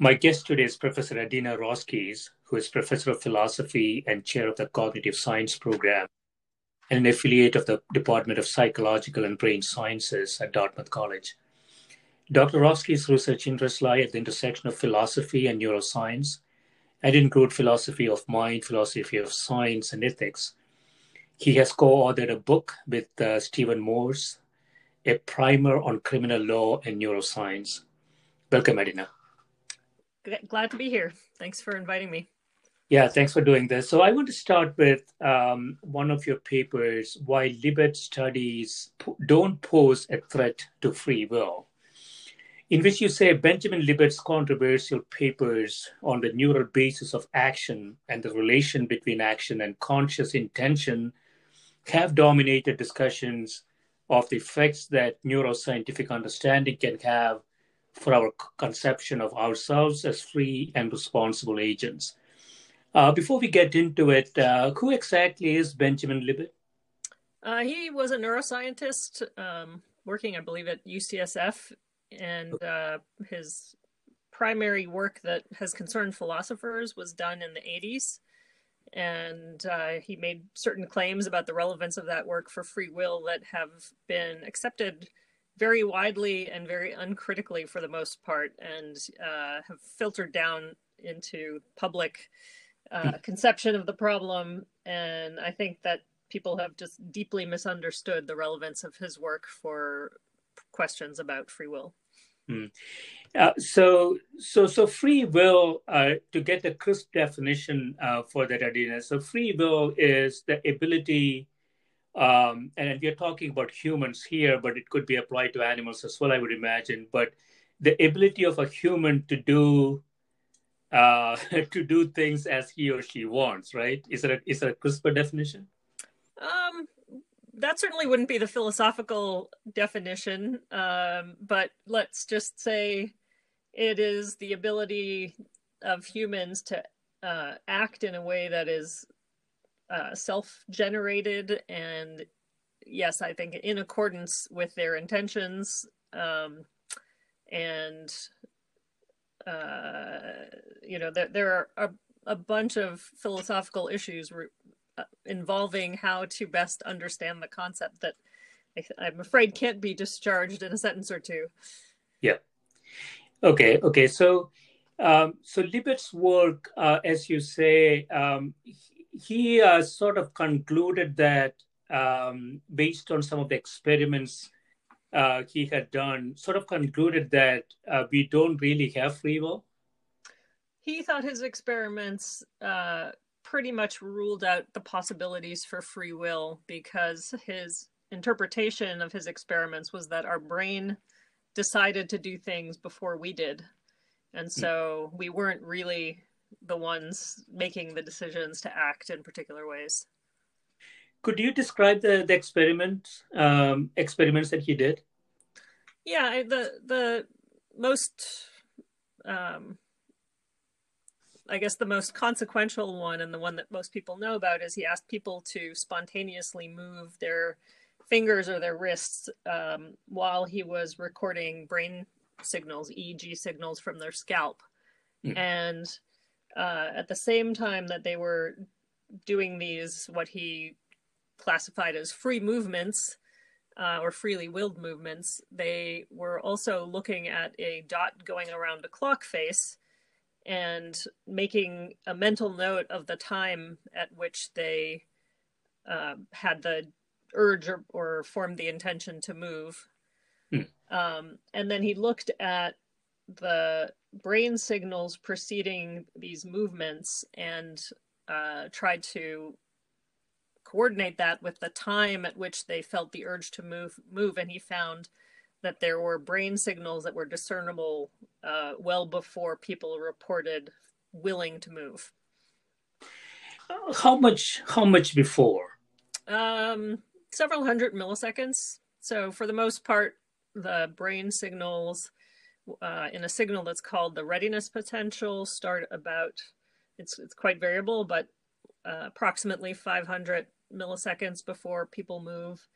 My guest today is Professor Adina Roskies, who is Professor of Philosophy and Chair of the Cognitive Science Program and an affiliate of the Department of Psychological and Brain Sciences at Dartmouth College. Dr. Roskies' research interests lie at the intersection of philosophy and neuroscience and include philosophy of mind, philosophy of science, and ethics. He has co authored a book with uh, Stephen Morse, A Primer on Criminal Law and Neuroscience. Welcome, Adina glad to be here. Thanks for inviting me. Yeah, thanks for doing this. So I want to start with um, one of your papers, Why Libet Studies Don't Pose a Threat to Free Will, in which you say Benjamin Libet's controversial papers on the neural basis of action and the relation between action and conscious intention have dominated discussions of the effects that neuroscientific understanding can have for our conception of ourselves as free and responsible agents. Uh, before we get into it, uh, who exactly is Benjamin Libet? Uh, he was a neuroscientist um, working, I believe, at UCSF, and uh, his primary work that has concerned philosophers was done in the 80s. And uh, he made certain claims about the relevance of that work for free will that have been accepted very widely and very uncritically for the most part, and uh, have filtered down into public uh, hmm. conception of the problem. And I think that people have just deeply misunderstood the relevance of his work for questions about free will. Hmm. Uh, so, so, so free will. Uh, to get a crisp definition uh, for that, Adina. So, free will is the ability um, and we are talking about humans here, but it could be applied to animals as well, I would imagine. But the ability of a human to do uh, to do things as he or she wants, right? Is it a is a crisper definition? Um, that certainly wouldn't be the philosophical definition, um, but let's just say it is the ability of humans to uh, act in a way that is uh, self-generated and yes i think in accordance with their intentions um, and uh, you know there, there are a, a bunch of philosophical issues re- uh, involving how to best understand the concept that I, am afraid can't be discharged in a sentence or two. Yeah. Okay okay so um, so Libet's work, uh, as you say, um, he uh, sort of concluded that um, based on some of the experiments uh, he had done, sort of concluded that uh, we don't really have free will. He thought his experiments uh, pretty much ruled out the possibilities for free will because his interpretation of his experiments was that our brain decided to do things before we did. And hmm. so we weren't really the ones making the decisions to act in particular ways. could you describe the the experiment um, experiments that he did? Yeah, the the most um, I guess the most consequential one and the one that most people know about is he asked people to spontaneously move their fingers or their wrists um, while he was recording brain signals, EEG signals from their scalp. Mm. And uh, at the same time that they were doing these, what he classified as free movements uh, or freely willed movements, they were also looking at a dot going around a clock face and making a mental note of the time at which they uh, had the urge or, or, formed the intention to move. Hmm. Um, and then he looked at the brain signals preceding these movements and uh, tried to coordinate that with the time at which they felt the urge to move move. And he found that there were brain signals that were discernible uh, well before people reported willing to move. How much how much before? Um, several hundred milliseconds. So for the most part the brain signals uh, in a signal that's called the readiness potential start about it's it's quite variable but uh, approximately 500 milliseconds before people move,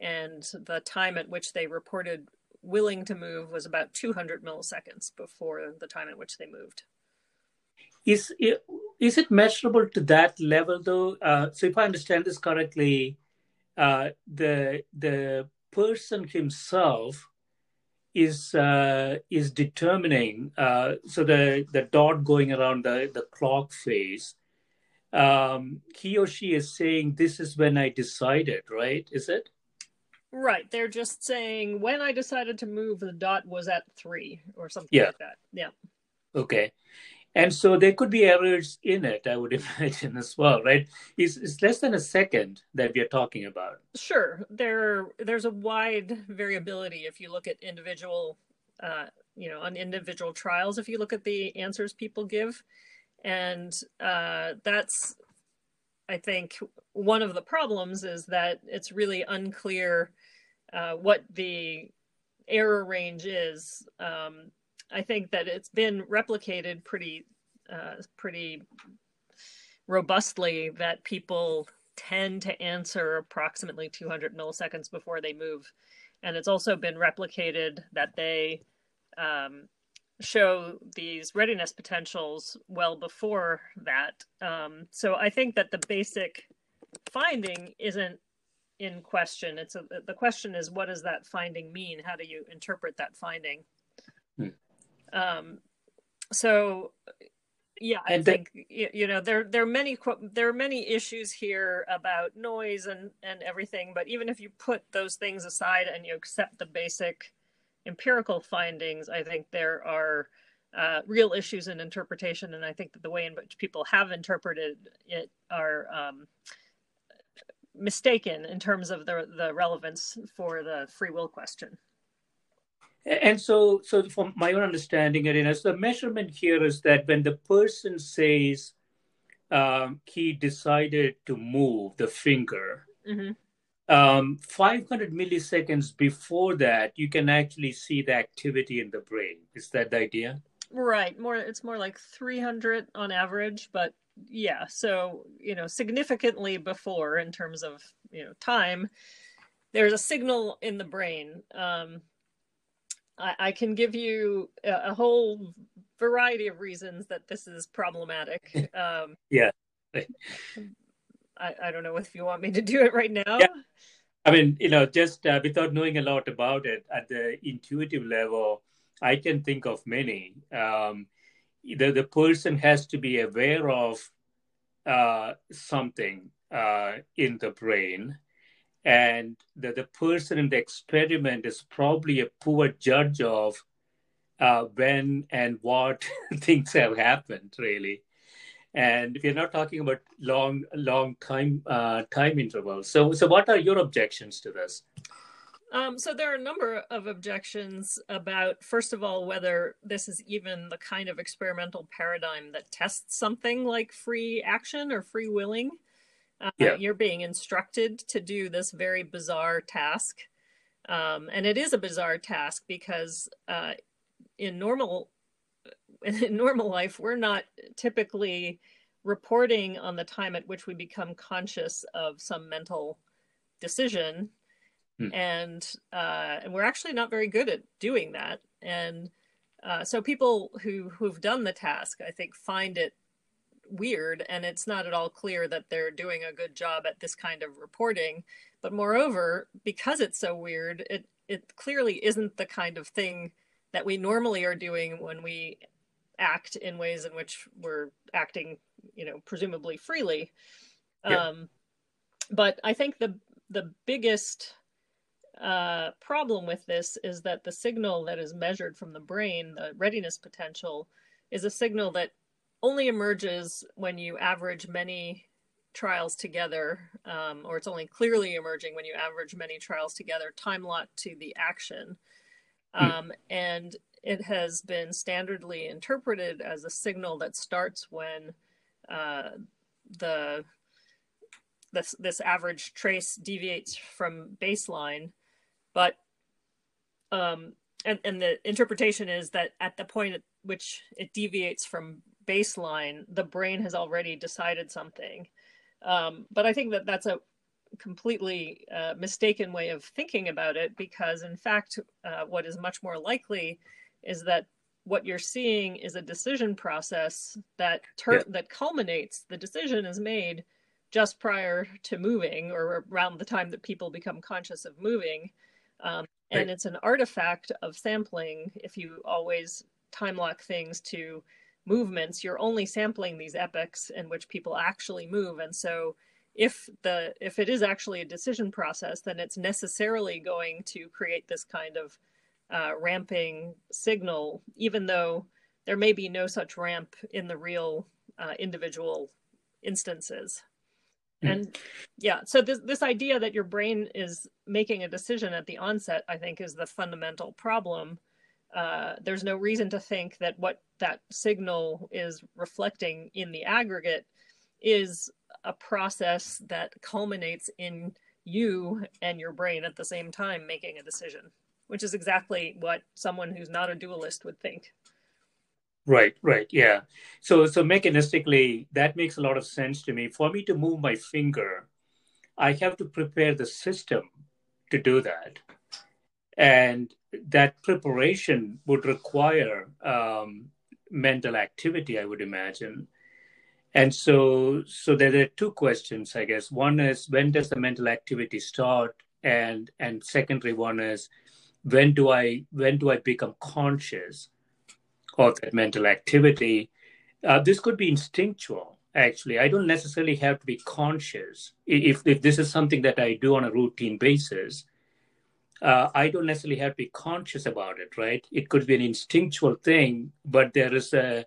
and the time at which they reported willing to move was about 200 milliseconds before the time at which they moved. Is it, is it measurable to that level though? Uh, so if I understand this correctly, uh, the the person himself is uh, is determining. Uh, so the the dot going around the the clock face um, he or she is saying, This is when I decided, right? Is it? Right. They're just saying, When I decided to move, the dot was at three or something yeah. like that. Yeah. Okay. And so there could be errors in it, I would imagine as well, right? It's, it's less than a second that we are talking about. Sure. There, there's a wide variability if you look at individual, uh, you know, on individual trials. If you look at the answers people give, and uh, that's i think one of the problems is that it's really unclear uh, what the error range is um, i think that it's been replicated pretty uh, pretty robustly that people tend to answer approximately 200 milliseconds before they move and it's also been replicated that they um, show these readiness potentials well before that. Um, so I think that the basic finding isn't in question. It's a, the question is what does that finding mean? How do you interpret that finding? Um, so yeah, I and think you know there there are many there are many issues here about noise and and everything. But even if you put those things aside and you accept the basic empirical findings, I think there are uh, real issues in interpretation, and I think that the way in which people have interpreted it are um, mistaken in terms of the the relevance for the free will question. And so, so from my own understanding, Adina, so the measurement here is that when the person says um, he decided to move the finger, mm-hmm um, 500 milliseconds before that, you can actually see the activity in the brain. Is that the idea? Right. More, it's more like 300 on average, but yeah. So you know, significantly before in terms of you know time, there's a signal in the brain. Um, I, I can give you a, a, whole variety of reasons that this is problematic. Um, yeah. I, I don't know if you want me to do it right now. Yeah. I mean, you know, just uh, without knowing a lot about it at the intuitive level, I can think of many. Um, the, the person has to be aware of uh, something uh, in the brain, and the, the person in the experiment is probably a poor judge of uh, when and what things have happened, really. And we're not talking about long long time uh, time intervals. So so what are your objections to this? Um, so there are a number of objections about first of all whether this is even the kind of experimental paradigm that tests something like free action or free willing Uh, yeah. You're being instructed to do this very bizarre task. Um, and it is a bizarre task because uh, in normal in normal life, we're not typically reporting on the time at which we become conscious of some mental decision. Hmm. And uh, and we're actually not very good at doing that. And uh, so people who who've done the task, I think, find it weird and it's not at all clear that they're doing a good job at this kind of reporting but moreover because it's so weird it it clearly isn't the kind of thing that we normally are doing when we act in ways in which we're acting you know presumably freely yeah. um but i think the the biggest uh, problem with this is that the signal that is measured from the brain, the readiness potential, is a signal that only emerges when you average many trials together, um, or it's only clearly emerging when you average many trials together, time locked to the action. Hmm. Um, and it has been standardly interpreted as a signal that starts when uh, the this this average trace deviates from baseline, but um, and and the interpretation is that at the point at which it deviates from baseline, the brain has already decided something. Um, but I think that that's a completely uh, mistaken way of thinking about it because, in fact, uh, what is much more likely is that what you're seeing is a decision process that ter- yeah. that culminates. The decision is made just prior to moving or around the time that people become conscious of moving. Um, and right. it's an artifact of sampling if you always time lock things to movements, you're only sampling these epochs in which people actually move. And so if the if it is actually a decision process, then it's necessarily going to create this kind of uh, ramping signal, even though there may be no such ramp in the real uh, individual instances. Mm. And yeah, so this this idea that your brain is making a decision at the onset, I think, is the fundamental problem uh, there's no reason to think that what that signal is reflecting in the aggregate is a process that culminates in you and your brain at the same time making a decision, which is exactly what someone who's not a dualist would think. Right, right, yeah. So, so mechanistically, that makes a lot of sense to me. For me to move my finger, I have to prepare the system to do that and that preparation would require um, mental activity i would imagine. And so so there are two questions i guess. One is when does the mental activity start? And and secondary one is when do i when do i become conscious of that mental activity? Uh, this could be instinctual actually. I don't necessarily have to be conscious. If if this is something that i do on a routine basis uh, I don't necessarily have to be conscious about it, right? It could be an instinctual thing, but there is a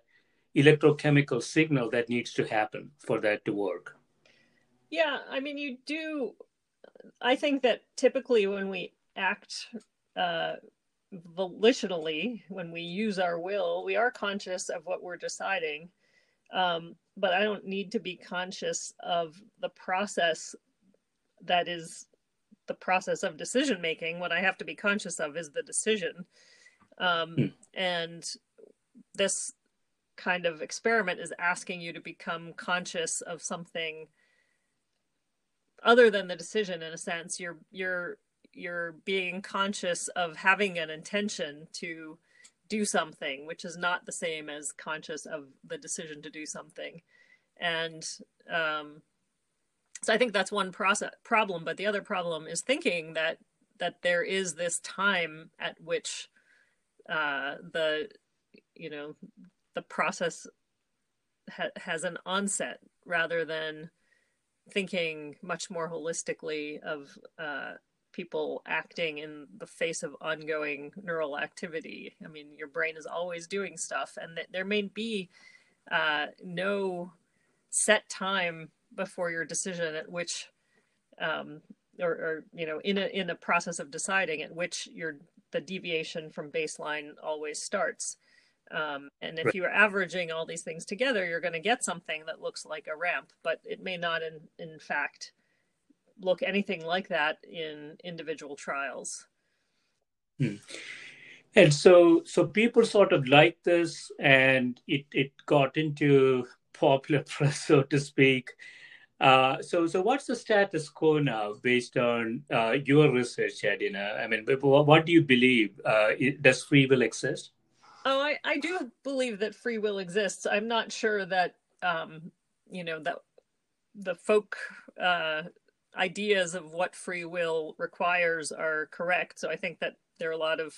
electrochemical signal that needs to happen for that to work. Yeah, I mean, you do. I think that typically when we act uh, volitionally, when we use our will, we are conscious of what we're deciding. Um, but I don't need to be conscious of the process that is the process of decision making. What I have to be conscious of is the decision. Um, hmm. And this kind of experiment is asking you to become conscious of something other than the decision in a sense you're you're you're being conscious of having an intention to do something which is not the same as conscious of the decision to do something and um, so I think that's one process problem, but the other problem is thinking that that there is this time at which uh, the you know the process ha- has an onset rather than thinking much more holistically of uh, people acting in the face of ongoing neural activity. I mean, your brain is always doing stuff, and th- there may be uh, no set time before your decision at which um, or, or, you know in a in a process of deciding at which your the deviation from baseline always starts Um, and if right. you're averaging all these things together, you're going to get something that looks like a ramp, but it may not, in, in fact, look anything like that in individual trials. Hmm. And so, so people sort of like this, and it it got into popular press, so to speak. Uh, so, so what's the status quo now, based on uh, your research, Adina? I mean, what do you believe? Uh, does free will exist? Oh, I, I do believe that free will exists. I'm not sure that um, you know that the folk uh, ideas of what free will requires are correct. So I think that there are a lot of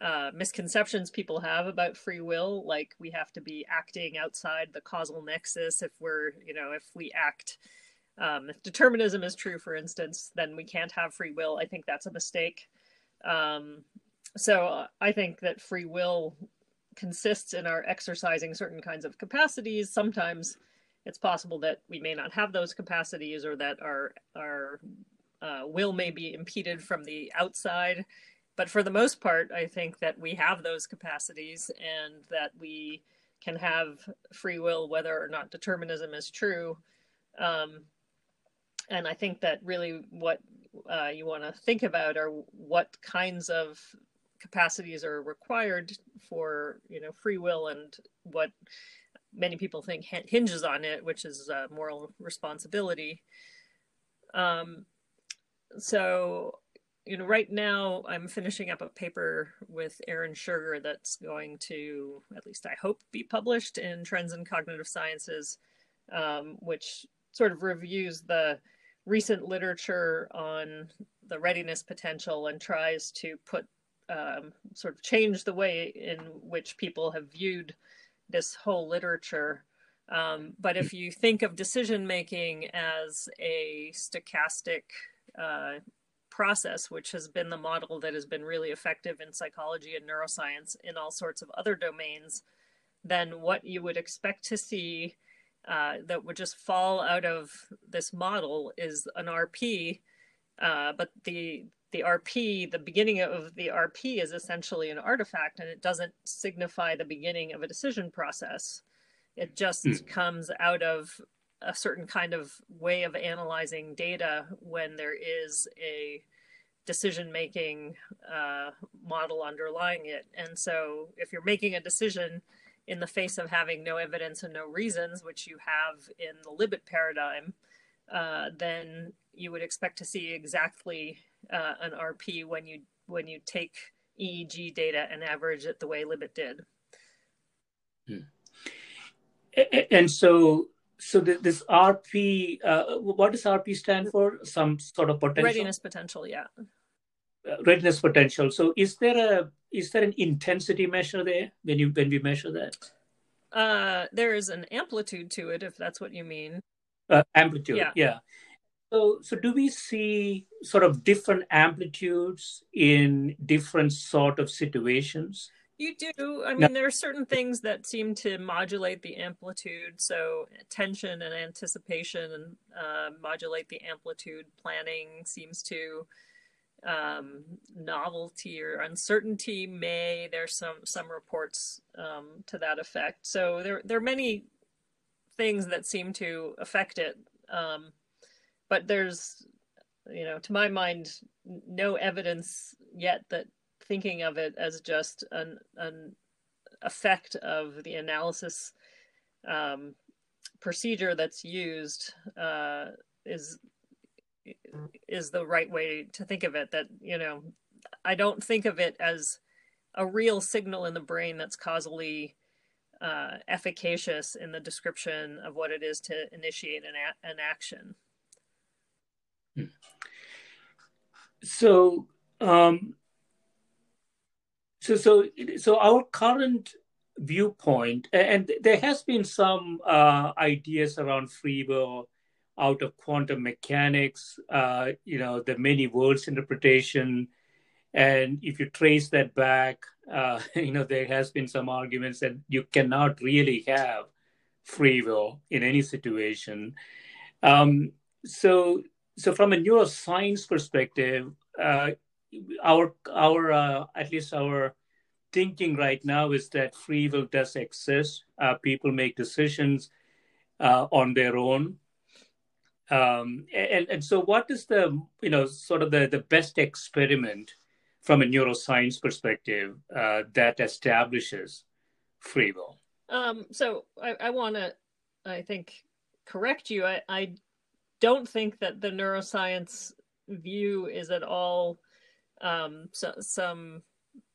uh, misconceptions people have about free will, like we have to be acting outside the causal nexus. If we're, you know, if we act, um, if determinism is true, for instance, then we can't have free will. I think that's a mistake. Um, so I think that free will consists in our exercising certain kinds of capacities. Sometimes it's possible that we may not have those capacities or that our our uh, will may be impeded from the outside but for the most part i think that we have those capacities and that we can have free will whether or not determinism is true um, and i think that really what uh, you want to think about are what kinds of capacities are required for you know free will and what many people think hinges on it, which is uh, moral responsibility. Um, so, you know, right now I'm finishing up a paper with Aaron Schurger that's going to, at least I hope, be published in Trends in Cognitive Sciences, um, which sort of reviews the recent literature on the readiness potential and tries to put um, sort of change the way in which people have viewed this whole literature. Um, but if you think of decision making as a stochastic uh, process, which has been the model that has been really effective in psychology and neuroscience in all sorts of other domains, then what you would expect to see uh, that would just fall out of this model is an RP. Uh, but the the RP, the beginning of the RP is essentially an artifact and it doesn't signify the beginning of a decision process. It just mm. comes out of a certain kind of way of analyzing data when there is a decision making uh, model underlying it. And so if you're making a decision in the face of having no evidence and no reasons, which you have in the Libet paradigm, uh, then you would expect to see exactly uh, an RP when you when you take EEG data and average it the way Libet did. Hmm. And so, so this RP, uh, what does RP stand for? Some sort of potential readiness potential, yeah. Uh, readiness potential. So, is there a is there an intensity measure there when you when we measure that? Uh, there is an amplitude to it, if that's what you mean. Uh, amplitude, yeah. yeah. So, so do we see sort of different amplitudes in different sort of situations? You do. I mean, there are certain things that seem to modulate the amplitude. So, tension and anticipation and uh, modulate the amplitude. Planning seems to um, novelty or uncertainty may. There's some some reports um, to that effect. So there there are many things that seem to affect it. Um, but there's you know to my mind no evidence yet that thinking of it as just an an effect of the analysis um, procedure that's used uh, is is the right way to think of it that you know i don't think of it as a real signal in the brain that's causally uh, efficacious in the description of what it is to initiate an, a- an action. So, um, so, so, so our current viewpoint, and there has been some uh, ideas around free will out of quantum mechanics. Uh, you know, the many worlds interpretation, and if you trace that back, uh, you know, there has been some arguments that you cannot really have free will in any situation. Um, so so from a neuroscience perspective, uh, our our uh, at least our thinking right now is that free will does exist. Uh, people make decisions uh, on their own. Um, and, and so, what is the you know sort of the, the best experiment from a neuroscience perspective uh, that establishes free will? Um, so I, I want to, I think, correct you. I, I don't think that the neuroscience view is at all um, so, some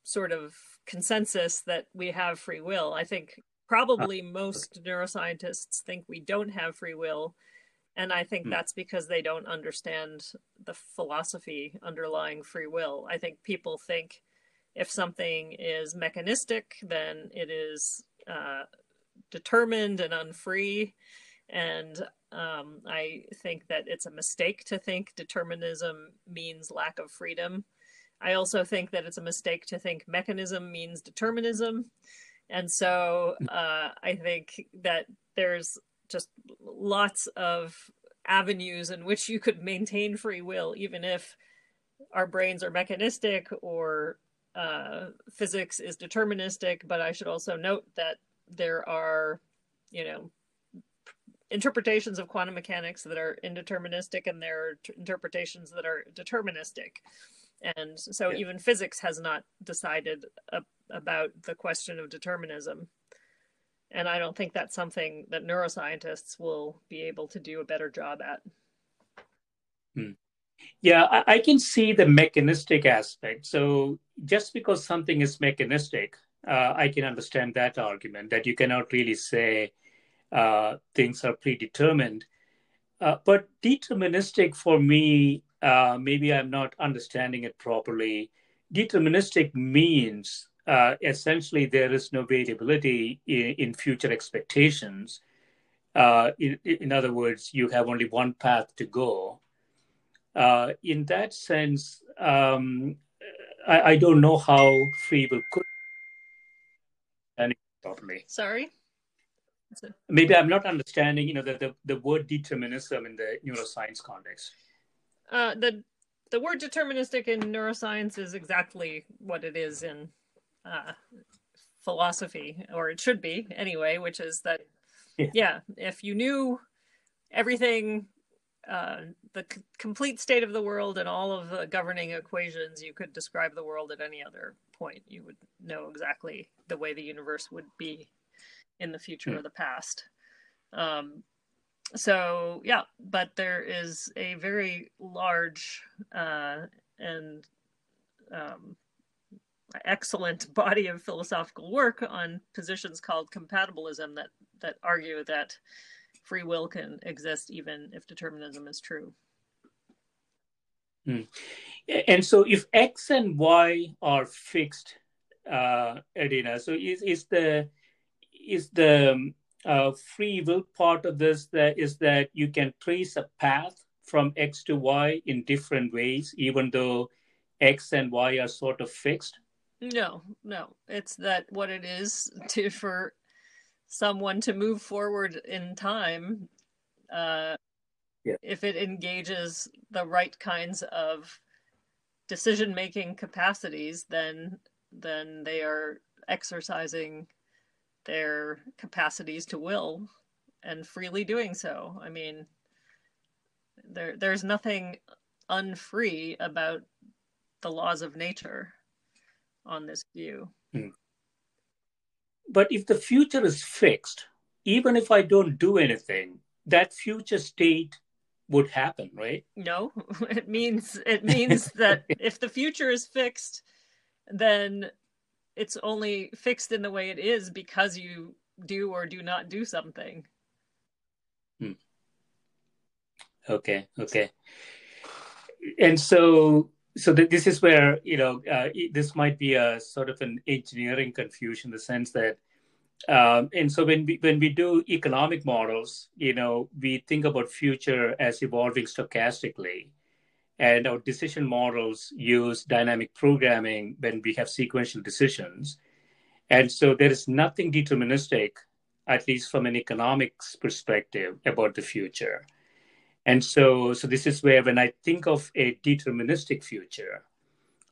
sort of consensus that we have free will. I think probably most neuroscientists think we don't have free will. And I think hmm. that's because they don't understand the philosophy underlying free will. I think people think if something is mechanistic, then it is uh, determined and unfree. And um, I think that it's a mistake to think determinism means lack of freedom. I also think that it's a mistake to think mechanism means determinism. And so uh, I think that there's just lots of avenues in which you could maintain free will, even if our brains are mechanistic or uh, physics is deterministic. But I should also note that there are, you know, interpretations of quantum mechanics that are indeterministic and there are t- interpretations that are deterministic. And so yeah. even physics has not decided a, about the question of determinism. And I don't think that's something that neuroscientists will be able to do a better job at. Hmm. Yeah, I, I, can see the mechanistic aspect. So just because something is mechanistic, uh, I can understand that argument that you cannot really say uh, things are predetermined. Uh, but deterministic for me, uh, maybe I'm not understanding it properly. Deterministic means uh, essentially there is no variability in, in future expectations. Uh, in, in, other words, you have only one path to go. Uh, in that sense, um, I, I, don't know how free will could properly. Sorry. Maybe I'm not understanding, you know, the, the, the word determinism in the neuroscience context. Uh, the the word deterministic in neuroscience is exactly what it is in uh, philosophy, or it should be anyway, which is that, yeah, yeah if you knew everything, uh, the c- complete state of the world and all of the governing equations, you could describe the world at any other point. You would know exactly the way the universe would be in the future mm. or the past. Um, so yeah, but there is a very large uh, and um, excellent body of philosophical work on positions called compatibilism that that argue that free will can exist even if determinism is true. Hmm. And so, if x and y are fixed, uh, Adina, so is is the is the uh, free will part of this that is that you can trace a path from x to y in different ways, even though x and y are sort of fixed? No, no. It's that what it is to for someone to move forward in time uh, yeah. if it engages the right kinds of decision making capacities then then they are exercising their capacities to will and freely doing so i mean there there's nothing unfree about the laws of nature on this view. Hmm. But if the future is fixed, even if I don't do anything, that future state would happen, right? No, it means it means that if the future is fixed, then it's only fixed in the way it is because you do or do not do something. Hmm. Okay, okay. And so so th- this is where you know uh, this might be a sort of an engineering confusion in the sense that um, and so when we when we do economic models you know we think about future as evolving stochastically and our decision models use dynamic programming when we have sequential decisions and so there is nothing deterministic at least from an economics perspective about the future and so, so this is where when I think of a deterministic future,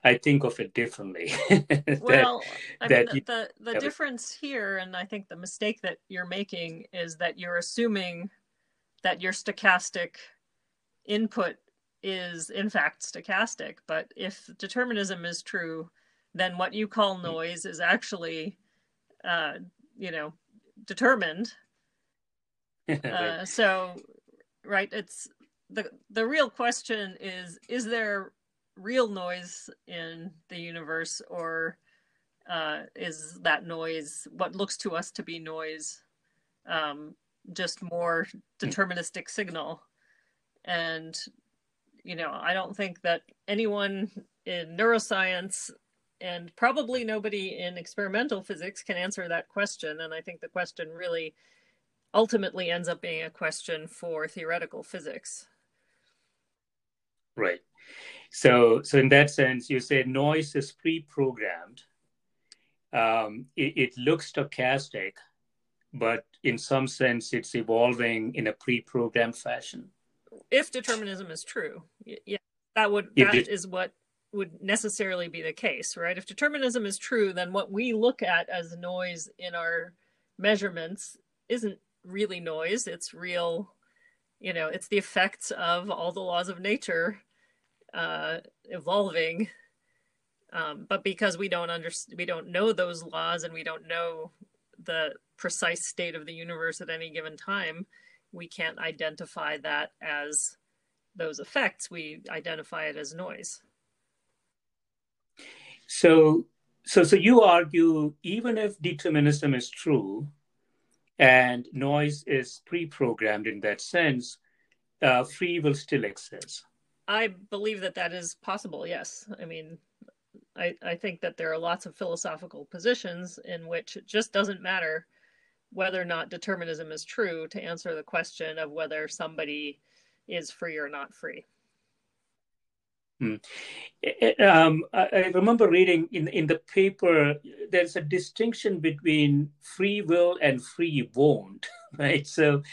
I think of it differently. that, well, I mean, the, the, the difference here, and I think the mistake that you're making is that you're assuming that your stochastic input is in fact stochastic. But if determinism is true, then what you call hmm. noise is actually, uh, you know, determined. uh, so, right, it's the the real question is: is there real noise in the universe, or uh, is that noise what looks to us to be noise um, just more hmm. deterministic signal? And you know, I don't think that anyone in neuroscience and probably nobody in experimental physics can answer that question. And I think the question really ultimately ends up being a question for theoretical physics. Right. So, so in that sense, you say noise is pre-programmed. Um, it, it looks stochastic, but in some sense, it's evolving in a pre-programmed fashion. If determinism is true, yeah, that would that is what would necessarily be the case, right? If determinism is true, then what we look at as noise in our measurements isn't really noise. It's real, you know, it's the effects of all the laws of nature uh, evolving. Um, but because we don't understand, we don't know those laws, and we don't know the precise state of the universe at any given time, we can't identify that as those effects. We identify it as noise. So, so, so you argue even if determinism is true, and noise is pre-programmed in that sense, uh, free will still exists. I believe that that is possible. Yes, I mean, I I think that there are lots of philosophical positions in which it just doesn't matter whether or not determinism is true to answer the question of whether somebody is free or not free. Hmm. Um, I remember reading in in the paper there's a distinction between free will and free won't, right? So,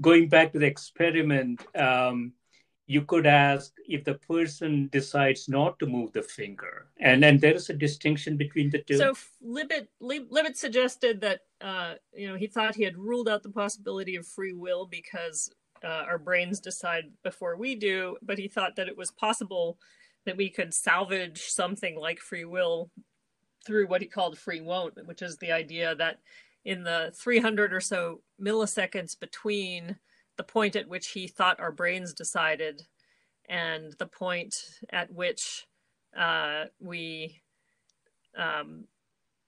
going back to the experiment, um, you could ask if the person decides not to move the finger, and then there is a distinction between the two. So Libet Libet suggested that uh, you know he thought he had ruled out the possibility of free will because uh, our brains decide before we do, but he thought that it was possible that we could salvage something like free will through what he called free won't, which is the idea that in the 300 or so milliseconds between the point at which he thought our brains decided and the point at which uh, we um,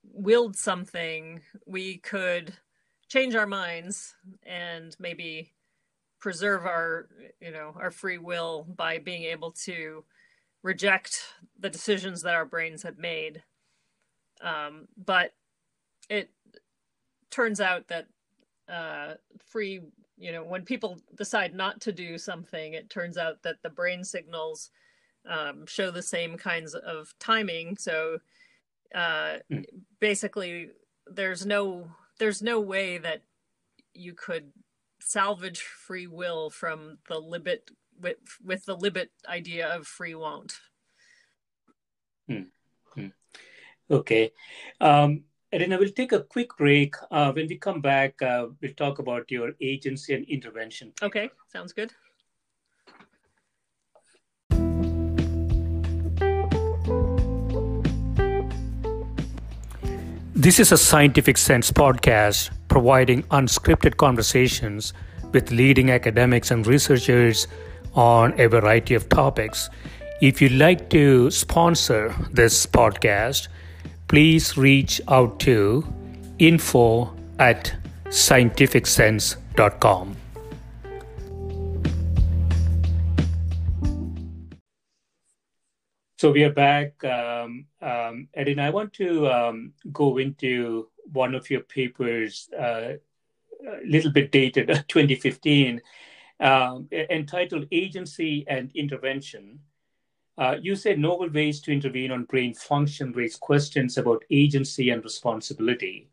willed something, we could change our minds and maybe preserve our, you know, our free will by being able to reject the decisions that our brains had made. Um, but it turns out that uh, free you know when people decide not to do something it turns out that the brain signals um, show the same kinds of timing so uh, mm. basically there's no there's no way that you could salvage free will from the libet with with the libet idea of free won't hmm. Hmm. okay um, Adina, we'll take a quick break. Uh, when we come back, uh, we'll talk about your agency and intervention. Okay, sounds good. This is a Scientific Sense podcast providing unscripted conversations with leading academics and researchers on a variety of topics. If you'd like to sponsor this podcast, please reach out to info at scientificsense.com. So we are back. Um, um, Edin, I want to um, go into one of your papers, uh, a little bit dated, 2015, um, entitled Agency and Intervention uh, you said novel ways to intervene on brain function raise questions about agency and responsibility.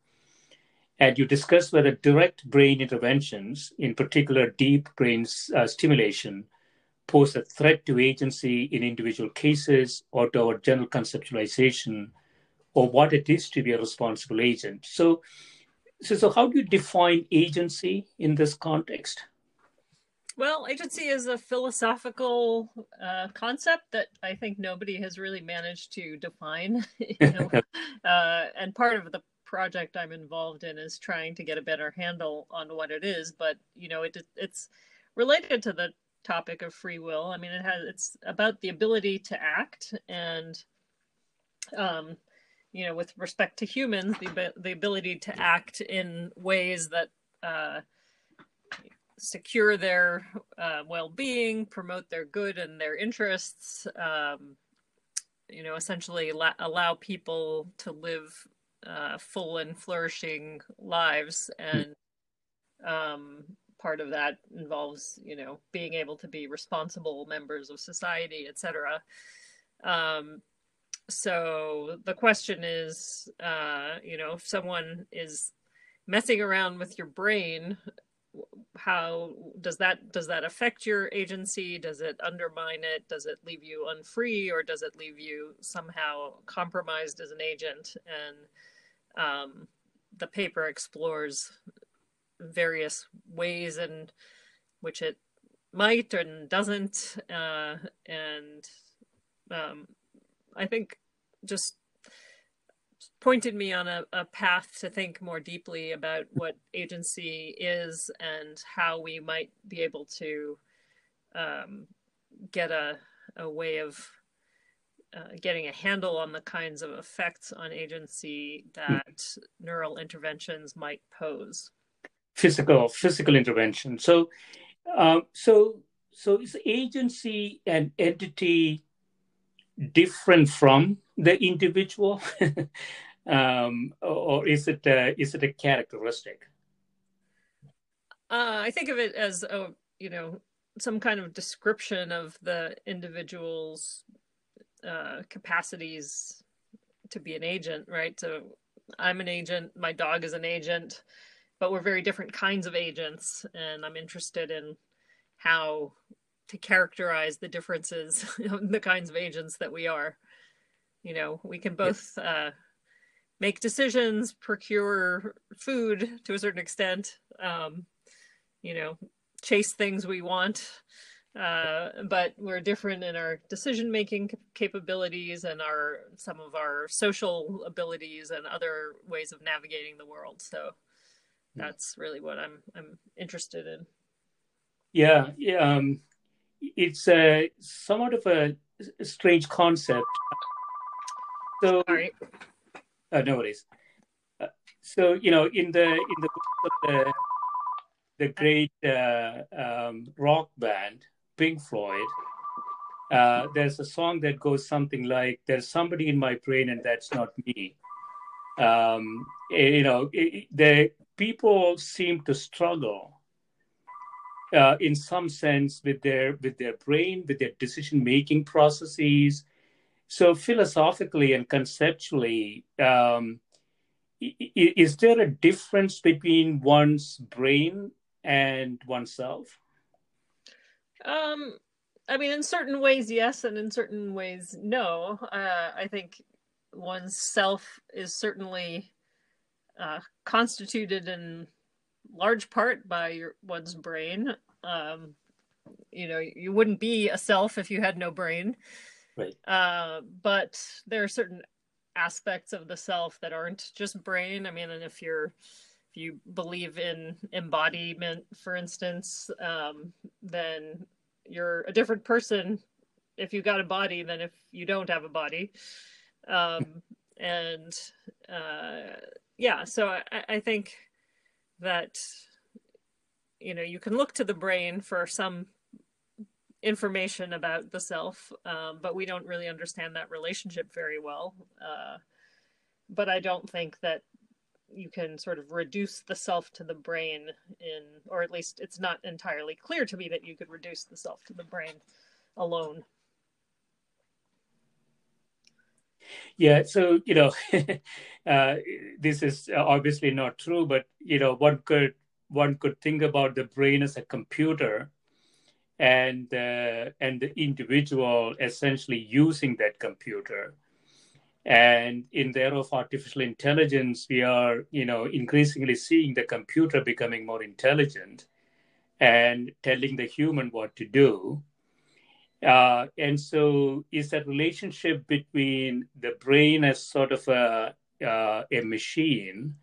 And you discussed whether direct brain interventions, in particular deep brain uh, stimulation, pose a threat to agency in individual cases or to our general conceptualization of what it is to be a responsible agent. So, so, so how do you define agency in this context? Well, agency is a philosophical uh, concept that I think nobody has really managed to define. You know? uh, and part of the project I'm involved in is trying to get a better handle on what it is. But you know, it it's related to the topic of free will. I mean, it has it's about the ability to act and, um, you know, with respect to humans, the the ability to act in ways that. Uh, secure their uh, well-being, promote their good and their interests, um, you know, essentially la- allow people to live uh, full and flourishing lives. And um, part of that involves, you know, being able to be responsible members of society, etc. Um, so the question is, uh, you know, if someone is messing around with your brain how does that does that affect your agency? Does it undermine it? Does it leave you unfree or does it leave you somehow compromised as an agent? And um, the paper explores various ways in which it might and doesn't uh, and um, i think just pointed me on a, a path to think more deeply about what agency is and how we might be able to um, get a, a way of uh, getting a handle on the kinds of effects on agency that neural interventions might pose. Physical, physical intervention. So, um, so, so is agency an entity different from the individual, um, or is it a, is it a characteristic? Uh, I think of it as a you know some kind of description of the individual's uh, capacities to be an agent, right? So I'm an agent, my dog is an agent, but we're very different kinds of agents, and I'm interested in how to characterize the differences in the kinds of agents that we are. You know, we can both uh, make decisions, procure food to a certain extent, um, you know, chase things we want. Uh, but we're different in our decision making capabilities and our some of our social abilities and other ways of navigating the world. So hmm. that's really what I'm I'm interested in. Yeah, yeah. Um, it's a somewhat of a strange concept. So, Sorry. Uh, no worries. Uh, so you know, in the in the the, the great uh, um, rock band Pink Floyd, uh, there's a song that goes something like, "There's somebody in my brain, and that's not me." Um, you know, it, the people seem to struggle uh, in some sense with their with their brain, with their decision making processes. So philosophically and conceptually, um, is there a difference between one's brain and oneself? Um, I mean, in certain ways, yes, and in certain ways, no. Uh, I think one's self is certainly uh, constituted in large part by your one's brain. Um, you know, you wouldn't be a self if you had no brain. Right. Uh, but there are certain aspects of the self that aren't just brain. I mean, and if you're if you believe in embodiment, for instance, um, then you're a different person if you've got a body than if you don't have a body. Um, and uh, yeah, so I, I think that you know you can look to the brain for some information about the self um, but we don't really understand that relationship very well uh, but i don't think that you can sort of reduce the self to the brain in or at least it's not entirely clear to me that you could reduce the self to the brain alone. Yeah, so you know, uh, this is obviously not true, but you know, one could one could think about the brain as a computer, and uh, and the individual essentially using that computer. And in the era of artificial intelligence we are you know increasingly seeing the computer becoming more intelligent and telling the human what to do. Uh, and so is that relationship between the brain as sort of a uh, a machine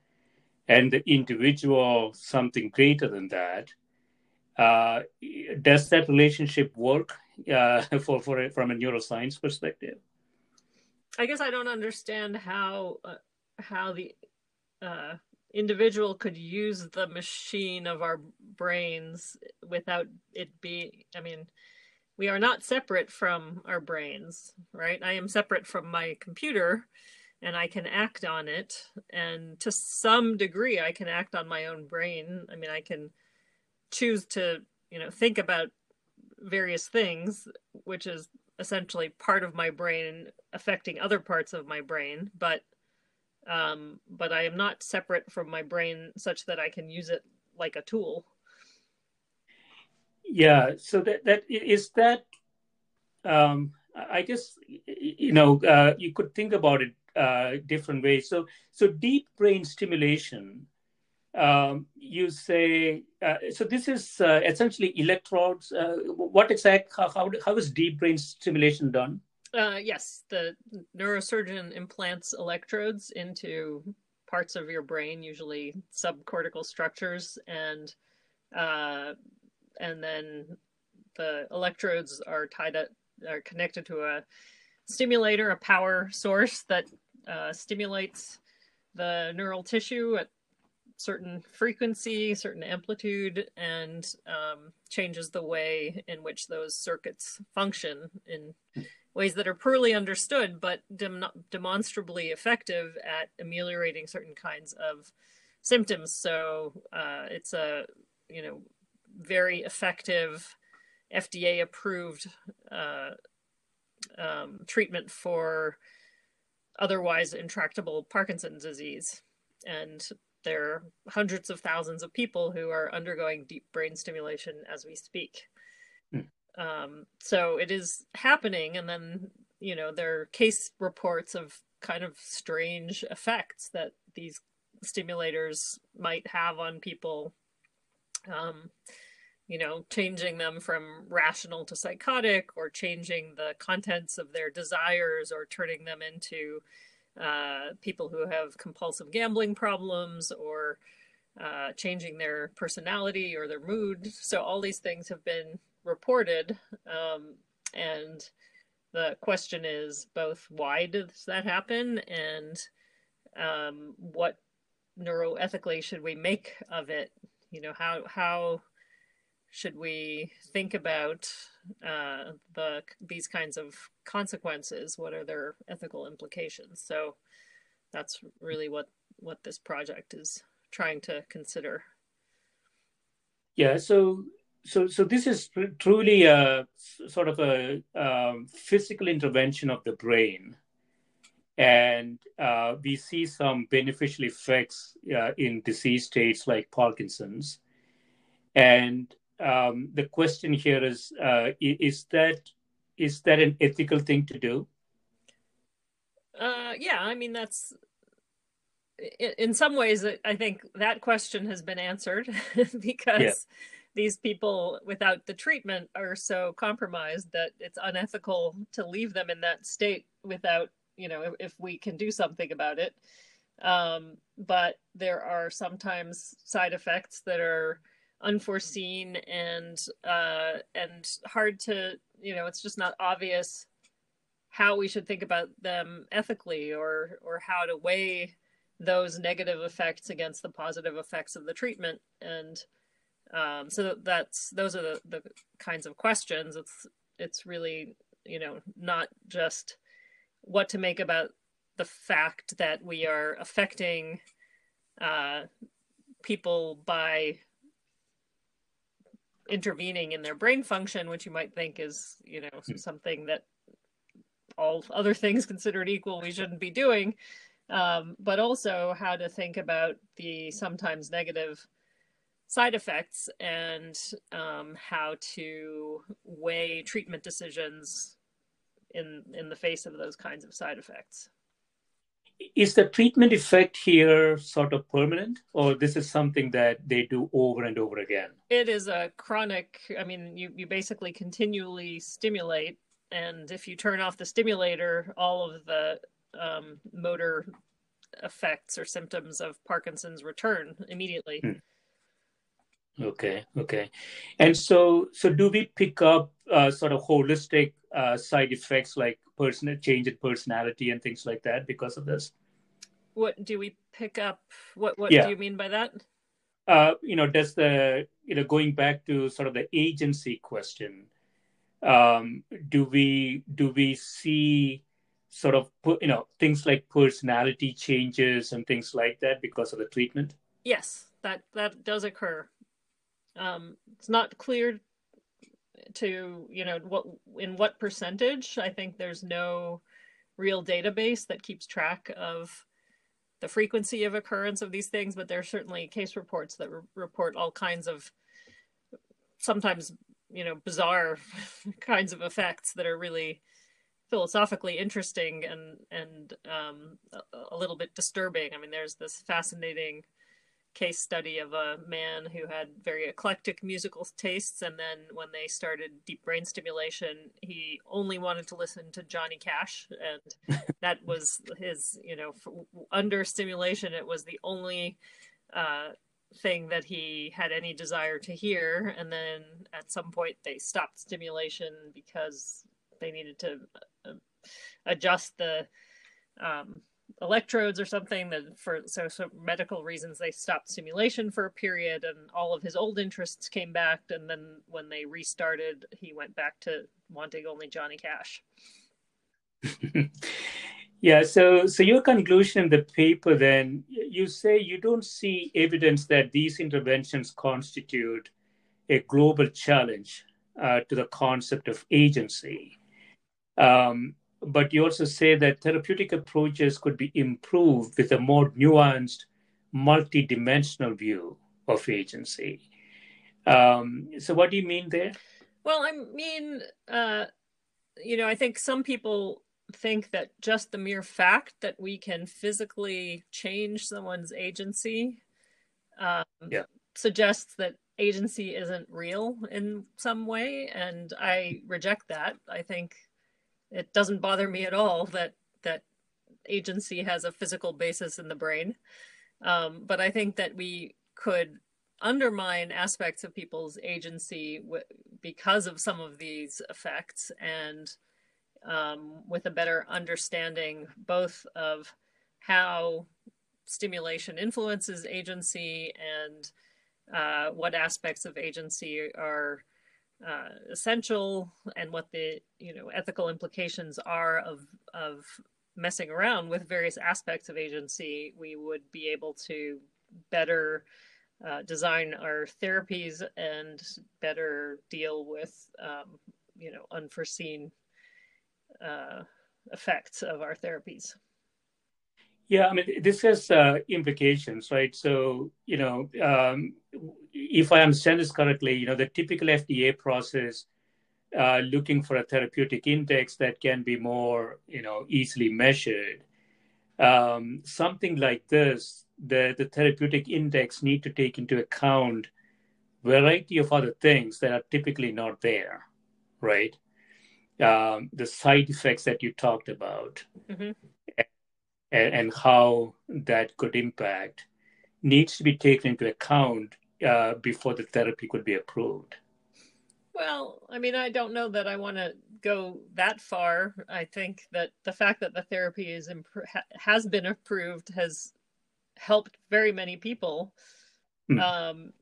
and the individual something greater than that uh, does that relationship work uh, for, for from a neuroscience perspective? I guess I don't understand how uh, how the uh, individual could use the machine of our brains without it being. I mean, we are not separate from our brains, right? I am separate from my computer, and I can act on it, and to some degree, I can act on my own brain. I mean, I can choose to you know think about various things which is essentially part of my brain affecting other parts of my brain but um but i am not separate from my brain such that i can use it like a tool. Yeah so that that is that um i guess you know uh, you could think about it uh different ways. So so deep brain stimulation um, you say uh, so this is uh, essentially electrodes. Uh, what exact how, how, how is deep brain stimulation done? Uh, yes the neurosurgeon implants electrodes into parts of your brain usually subcortical structures and uh, and then the electrodes are tied up are connected to a stimulator a power source that uh, stimulates the neural tissue at certain frequency, certain amplitude, and um, changes the way in which those circuits function in ways that are poorly understood, but dem- demonstrably effective at ameliorating certain kinds of symptoms. So uh, it's a you know very effective FDA approved uh, um, treatment for otherwise intractable Parkinson's disease. And there are hundreds of thousands of people who are undergoing deep brain stimulation as we speak. Mm. Um, so it is happening, and then you know there are case reports of kind of strange effects that these stimulators might have on people. Um, you know, changing them from rational to psychotic, or changing the contents of their desires, or turning them into uh, people who have compulsive gambling problems or uh, changing their personality or their mood. So all these things have been reported. Um, and the question is both why does that happen and um, what neuroethically should we make of it? You know, how, how should we think about uh, the these kinds of consequences? What are their ethical implications? So that's really what what this project is trying to consider. Yeah. So so so this is truly a sort of a um, physical intervention of the brain and uh, we see some beneficial effects uh, in disease states like parkinson's and um, the question here is uh, is that is that an ethical thing to do uh, yeah i mean that's in some ways i think that question has been answered because yeah. these people without the treatment are so compromised that it's unethical to leave them in that state without you know if we can do something about it um, but there are sometimes side effects that are unforeseen and uh, and hard to you know it's just not obvious how we should think about them ethically or or how to weigh those negative effects against the positive effects of the treatment. And um, so that's those are the, the kinds of questions. It's it's really you know not just what to make about the fact that we are affecting uh, people by intervening in their brain function, which you might think is, you know, mm. something that all other things considered equal we shouldn't be doing. Um, but also how to think about the sometimes negative side effects and um, how to weigh treatment decisions in in the face of those kinds of side effects. Is the treatment effect here sort of permanent, or this is something that they do over and over again? It is a chronic. I mean, you you basically continually stimulate, and if you turn off the stimulator, all of the um, motor effects or symptoms of Parkinson's return immediately. Hmm. Okay, okay. And so, so do we pick up uh, sort of holistic uh, side effects like personal change in personality and things like that because of this? What do we pick up? What What yeah. do you mean by that? Uh, you know, does the you know going back to sort of the agency question? Um, do we do we see sort of you know things like personality changes and things like that because of the treatment? Yes, that that does occur. Um, it's not clear to you know what in what percentage. I think there's no real database that keeps track of the frequency of occurrence of these things, but there are certainly case reports that re- report all kinds of sometimes you know bizarre kinds of effects that are really philosophically interesting and and um, a, a, little bit disturbing. I mean, there's this fascinating case study of a man who had very eclectic musical tastes and then when they started deep brain stimulation he only wanted to listen to johnny cash and that was his you know under stimulation it was the only uh, thing that he had any desire to hear and then at some point they stopped stimulation because they needed to uh, adjust the um, electrodes or something that for so, so medical reasons they stopped stimulation for a period and all of his old interests came back and then when they restarted he went back to wanting only johnny cash. Yeah so so your conclusion in the paper then you say you don't see evidence that these interventions constitute a global challenge uh, to the concept of agency. Um, but you also say that therapeutic approaches could be improved with a more nuanced, multidimensional view of agency. Um, so, what do you mean there? Well, I mean, uh, you know, I think some people think that just the mere fact that we can physically change someone's agency um, yeah. suggests that agency isn't real in some way. And I reject that. I think it doesn't bother me at all that that agency has a physical basis in the brain. Um, but I think that we could undermine aspects of people's agency w- because of some of these effects and um, with a better understanding both of how stimulation influences agency and uh, what aspects of agency are uh, essential and what the you know ethical implications are of of messing around with various aspects of agency, we would be able to better uh, design our therapies and better deal with um, you know unforeseen uh, effects of our therapies. Yeah, I mean, this has uh, implications, right? So, you know, um, if I understand this correctly, you know, the typical FDA process uh, looking for a therapeutic index that can be more, you know, easily measured. Um, something like this, the, the therapeutic index need to take into account variety of other things that are typically not there, right? Um, the side effects that you talked about, mm-hmm and, and how that could impact needs to be taken into account uh, before the therapy could be approved. Well, I mean, I don't know that I want to go that far. I think that the fact that the therapy is imp- has been approved has helped very many people. Mm. Um,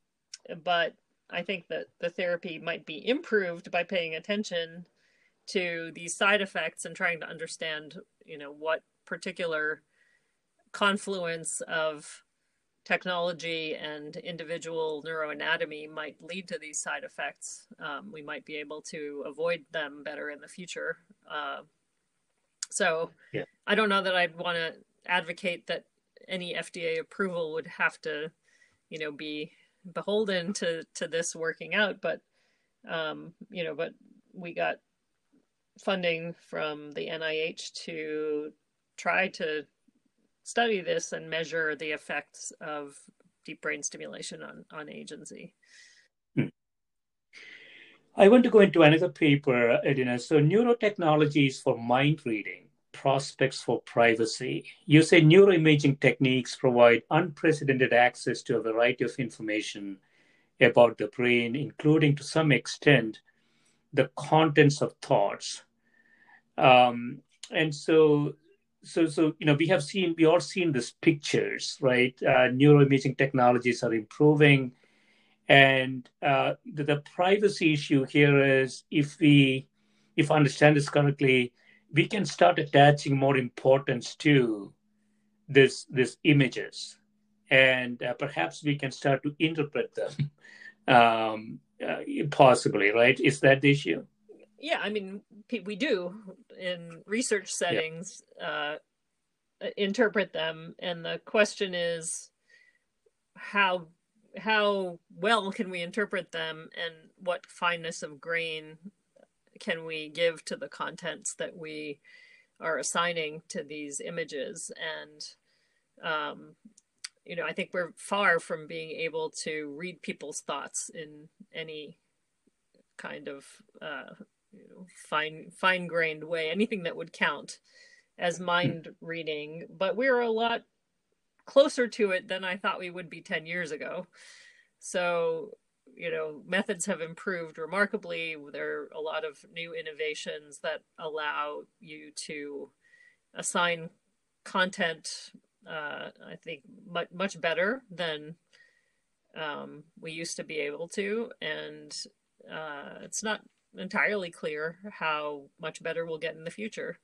but I think that the therapy might be improved by paying attention to these side effects and trying to understand, you know, what particular confluence of technology and individual neuroanatomy might lead to these side effects. Um, we might be able to avoid them better in the future. Uh, so yeah. I don't know that I'd want to advocate that any FDA approval would have to, you know, be beholden to to this working out, but um, you know, but we got funding from the NIH to try to study this and measure the effects of deep brain stimulation on, on agency. Hmm. I want to go into another paper, Adina. So, neurotechnologies for mind reading, prospects for privacy. You say neuroimaging techniques provide unprecedented access to a variety of information about the brain, including to some extent the contents of thoughts. Um, and so, so, so you know, we have seen, we all seen these pictures, right? Uh, neuroimaging technologies are improving, and uh, the, the privacy issue here is if we, if I understand this correctly, we can start attaching more importance to this, this images, and uh, perhaps we can start to interpret them um, uh, possibly, right? Is that the issue? Yeah, I mean, we do in research settings yeah. uh, interpret them, and the question is how how well can we interpret them, and what fineness of grain can we give to the contents that we are assigning to these images, and um, you know, I think we're far from being able to read people's thoughts in any kind of uh, you know, fine fine grained way, anything that would count as hmm. mind reading. But we're a lot closer to it than I thought we would be 10 years ago. So, you know, methods have improved remarkably. There are a lot of new innovations that allow you to assign content uh, I think much much better than um, we used to be able to, and uh, it's not entirely clear how much better we'll get in the future.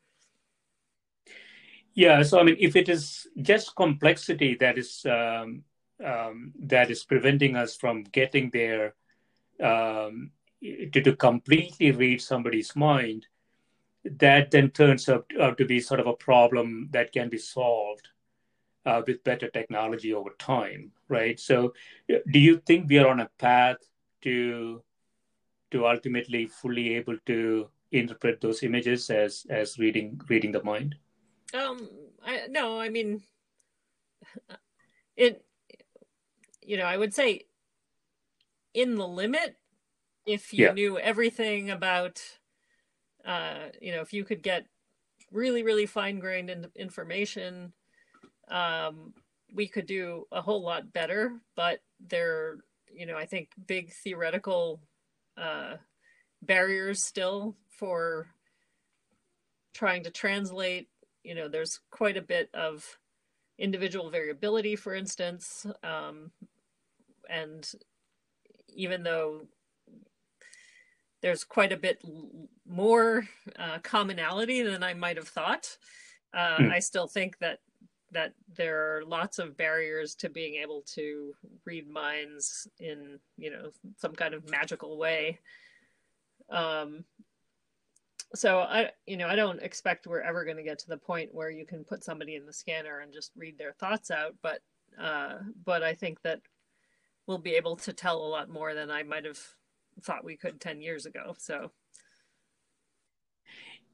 Yeah, so I mean, if it is just complexity that is um, um, that is preventing us from getting there um, to, to completely read somebody's mind, that then turns out, out to be sort of a problem that can be solved uh, with better technology over time, right? So, do you think we are on a path to to ultimately fully able to interpret those images as as reading reading the mind? Um, I, no, I mean, it. You know, I would say, in the limit, if you yeah. knew everything about, uh, you know, if you could get really really fine grained information um, we could do a whole lot better, but there, you know, I think big theoretical uh, barriers still for trying to translate. You know, there's quite a bit of individual variability, for instance, um, and even though there's quite a bit more uh, commonality than I might have thought. Uh, mm. I still think that that there are lots of barriers to being able to read minds in you know some kind of magical way. Um so i you know i don't expect we're ever going to get to the point where you can put somebody in the scanner and just read their thoughts out but uh but i think that we'll be able to tell a lot more than i might have thought we could 10 years ago so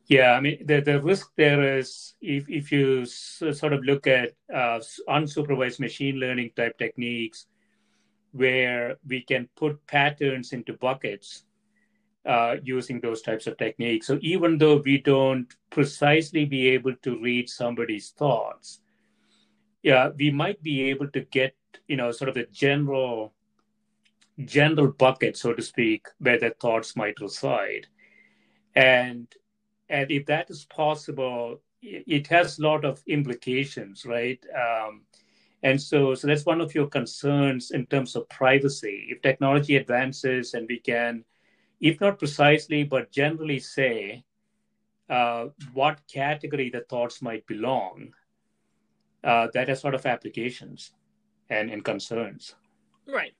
yeah, I mean, the, the risk there is if, if you sort of look at uh, unsupervised machine learning type techniques where we can put patterns into buckets uh, using those types of techniques. So even though we don't precisely be able to read somebody's thoughts, yeah, we might be able to get, you know, sort of a general general bucket, so to speak, where their thoughts might reside. And and if that is possible, it has a lot of implications, right? Um, and so, so that's one of your concerns in terms of privacy. If technology advances and we can, if not precisely, but generally say uh, what category the thoughts might belong, uh, that has sort of applications and, and concerns. Right.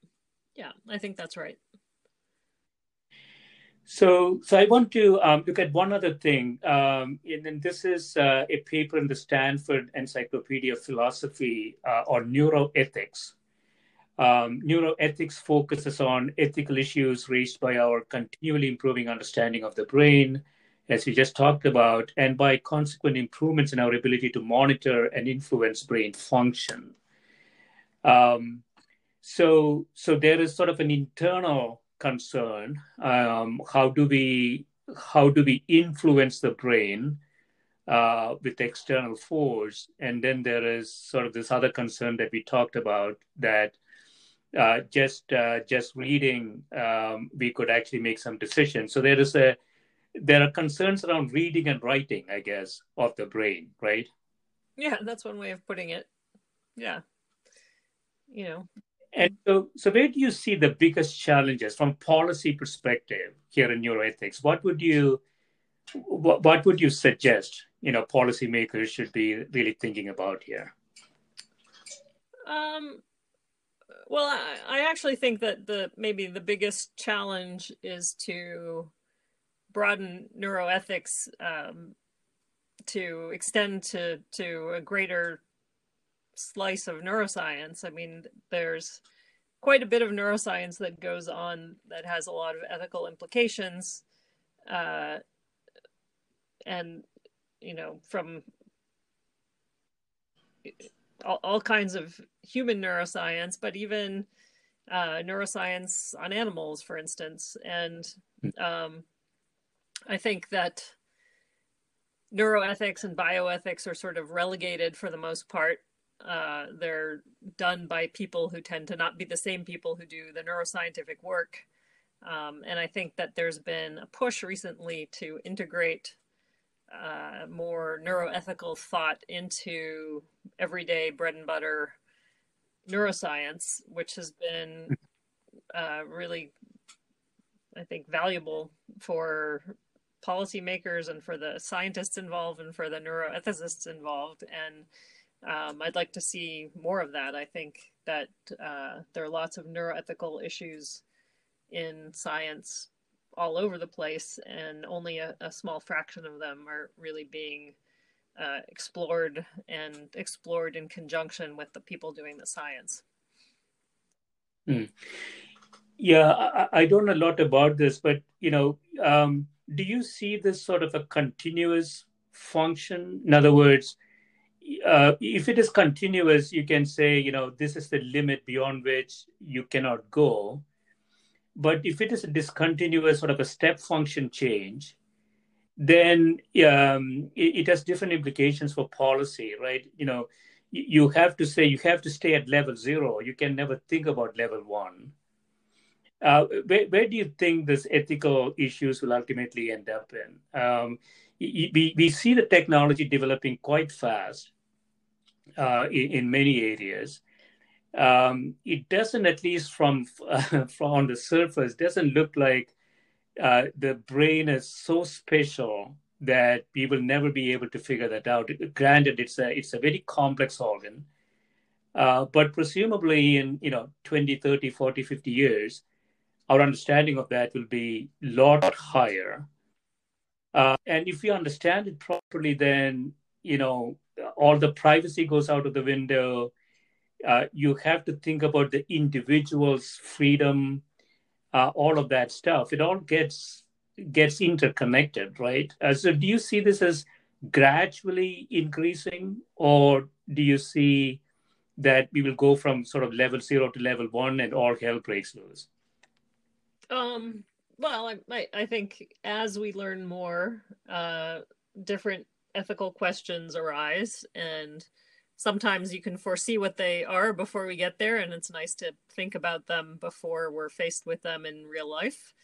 Yeah, I think that's right. So, so I want to um, look at one other thing, um, and, this is uh, a paper in the Stanford Encyclopedia of Philosophy uh, on neuroethics. Um, neuroethics focuses on ethical issues raised by our continually improving understanding of the brain, as we just talked about, and by consequent improvements in our ability to monitor and influence brain function. Um, so, so there is sort of an internal concern. Um, how do we how do we influence the brain uh, with external force? And then there is sort of this other concern that we talked about that uh, just uh, just reading, um, we could actually make some decisions. So there is a there are concerns around reading and writing, I guess, of the brain, right? Yeah, that's one way of putting it. Yeah, you know. And so, so where do you see the biggest challenges from policy perspective here in neuroethics? What would you what, what would you suggest you know policymakers should be really thinking about here? Um, well, I, I actually think that the maybe the biggest challenge is to broaden neuroethics um, to extend to to a greater slice of neuroscience. I mean, there's quite a bit of neuroscience that goes on that has a lot of ethical implications, uh, and you know from all, all kinds of human neuroscience, but even uh, neuroscience on animals, for instance. And hmm. um, I think that neuroethics and bioethics are sort of relegated for the most part. Uh, they're done by people who tend to not be the same people who do the neuroscientific work. Um, and I think that there's been a push recently to integrate uh, more neuroethical thought into everyday bread and butter neuroscience, which has been uh, really, I think, valuable for policymakers and for the scientists involved and for the neuroethicists involved. And um, I'd like to see more of that. I think that uh, there are lots of neuroethical issues in science all over the place, and only a, a small fraction of them are really being uh, explored and explored in conjunction with the people doing the science. Hmm. Yeah, I, I, don't know a lot about this, but you know, um, do you see this sort of a continuous function? In other words, uh, if it is continuous, you can say, you know, this is the limit beyond which you cannot go. But if it is a discontinuous sort of a step function change, then um, it, it, has different implications for policy, right? You know, you have to say you have to stay at level zero. You can never think about level one. Uh, where, where, do you think these ethical issues will ultimately end up in? Um, we, we see the technology developing quite fast uh, in, in, many areas. Um, it doesn't, at least from, uh, from on the surface, doesn't look like uh, the brain is so special that we will never be able to figure that out. Granted, it's a it's a very complex organ, uh, but presumably in you know 20, 30, 40, 50 years, our understanding of that will be a lot higher. Uh, and if we understand it properly, then you know all the privacy goes out of the window. Uh, you have to think about the individual's freedom, uh, all of that stuff. It all gets gets interconnected, right? Uh, so, do you see this as gradually increasing, or do you see that we will go from sort of level zero to level one and all hell breaks loose? Um, well, I, I think as we learn more, uh, different ethical questions arise, and sometimes you can foresee what they are before we get there, and it's nice to think about them before we're faced with them in real life.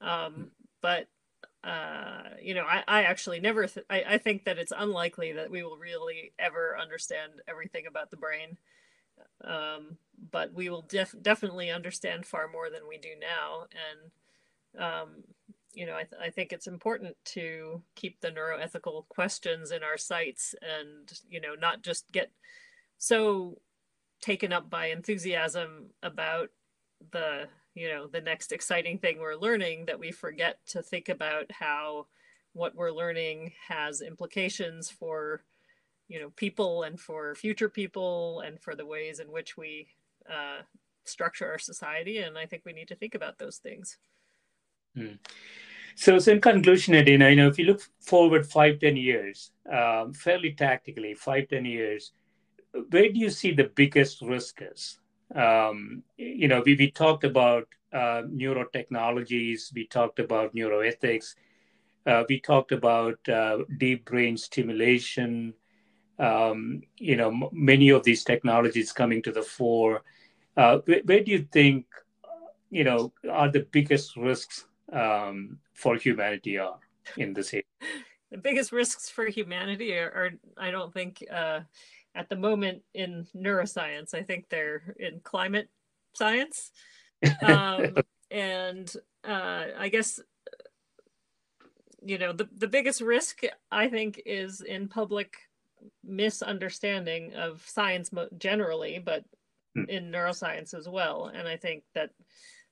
Um, but uh, you know, I, I actually never, th- I, I think that it's unlikely that we will really ever understand everything about the brain. Um, but we will def- definitely understand far more than we do now. And, um, you know, I, th- I think it's important to keep the neuroethical questions in our sights and, you know, not just get so taken up by enthusiasm about the, you know, the next exciting thing we're learning that we forget to think about how what we're learning has implications for you know people and for future people and for the ways in which we uh, structure our society, and I think we need to think about those things. Hmm. So, so in conclusion, Adina, you know, if you look forward five, ten years, um, fairly tactically, five, ten years, where do you see the biggest risk is? Um, you know, we, we talked about uh, neurotechnologies, we talked about neuroethics, uh, we talked about uh, deep brain stimulation. Um, you know, m- many of these technologies coming to the fore. Uh, where, where, do you think, you know, are the biggest risks um, for humanity are in this area? The biggest risks for humanity are, are I don't think, uh, at the moment in neuroscience. I think they're in climate science. Um, and uh, I guess you know the, the biggest risk i think is in public misunderstanding of science generally but hmm. in neuroscience as well and i think that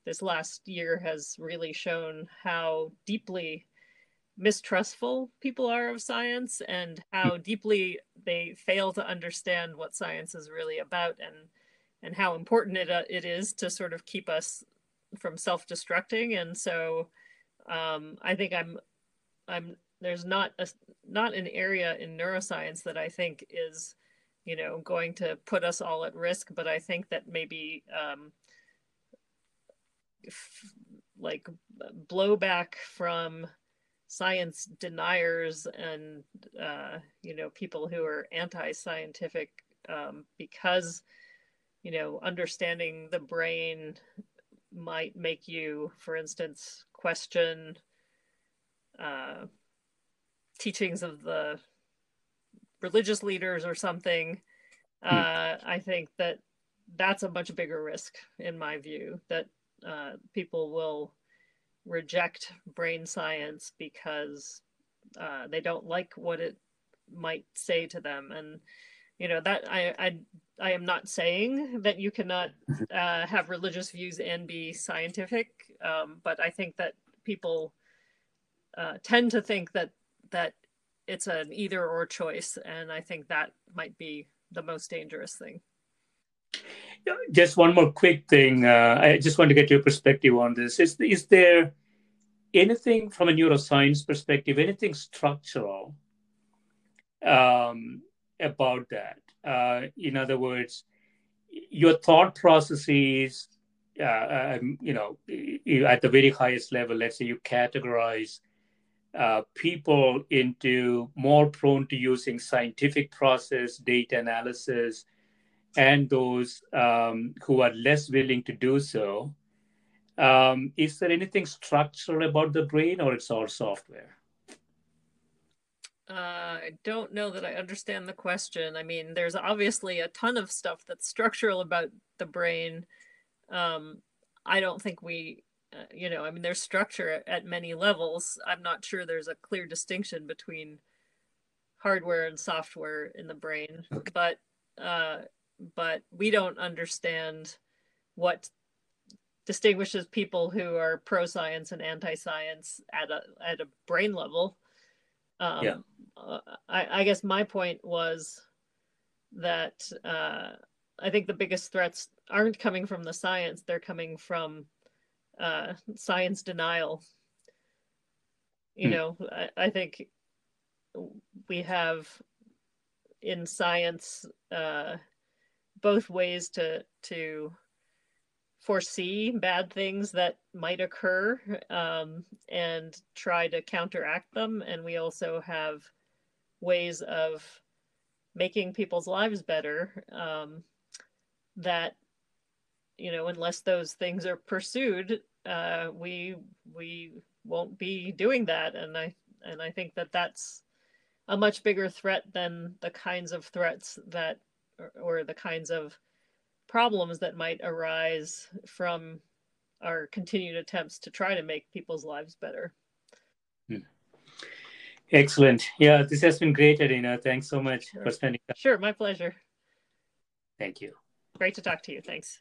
this last year has really shown how deeply mistrustful people are of science and how hmm. deeply they fail to understand what science is really about and and how important it, uh, it is to sort of keep us from self-destructing and so um, i think i'm i'm there's not a not an area in neuroscience that i think is you know going to put us all at risk but i think that maybe um, like blowback from science deniers and uh, you know people who are anti-scientific um, because you know understanding the brain might make you for instance question uh, teachings of the religious leaders or something hmm. uh, i think that that's a much bigger risk in my view that uh, people will reject brain science because uh, they don't like what it might say to them. And you know that i i, I am not saying that you cannot uh, have religious views and be scientific um, but i think that people uh, tend to think that that it's an either or choice. And i think that might be the most dangerous thing just one more quick thing. Uh, I just want to get your perspective on this. Is, is there anything from a neuroscience perspective, anything structural um, about that? Uh, in other words, your thought processes, uh, um, you know, at the very highest level, let's say you categorize uh, people into more prone to using scientific process, data analysis, and those um, who are less willing to do so. Um, is there anything structural about the brain, or it's all software? Uh, I don't know that I understand the question. I mean, there's obviously a ton of stuff that's structural about the brain. Um, I don't think we, uh, you know, I mean, there's structure at, at many levels. I'm not sure there's a clear distinction between hardware and software in the brain, okay. but uh, but we don't understand what distinguishes people who are pro science and anti science at a at a brain level. Um, yeah. Uh, I, I, guess my point was that uh, I think the biggest threats aren't coming from the science; they're coming from uh, science denial. You hmm. know, I, I, think we have in science uh, both ways to to foresee bad things that might occur um, and try to counteract them. And we also have ways of making people's lives better um, that you know unless those things are pursued uh, we we won't be doing that. And i and i think that that's a much bigger threat than the kinds of threats that or, or the kinds of problems that might arise from our continued attempts to try to make people's lives better. Hmm. Excellent. Yeah, this has been great, Adina. Thanks so much sure. for spending time. Sure, my pleasure. Thank you. Great to talk to you. Thanks.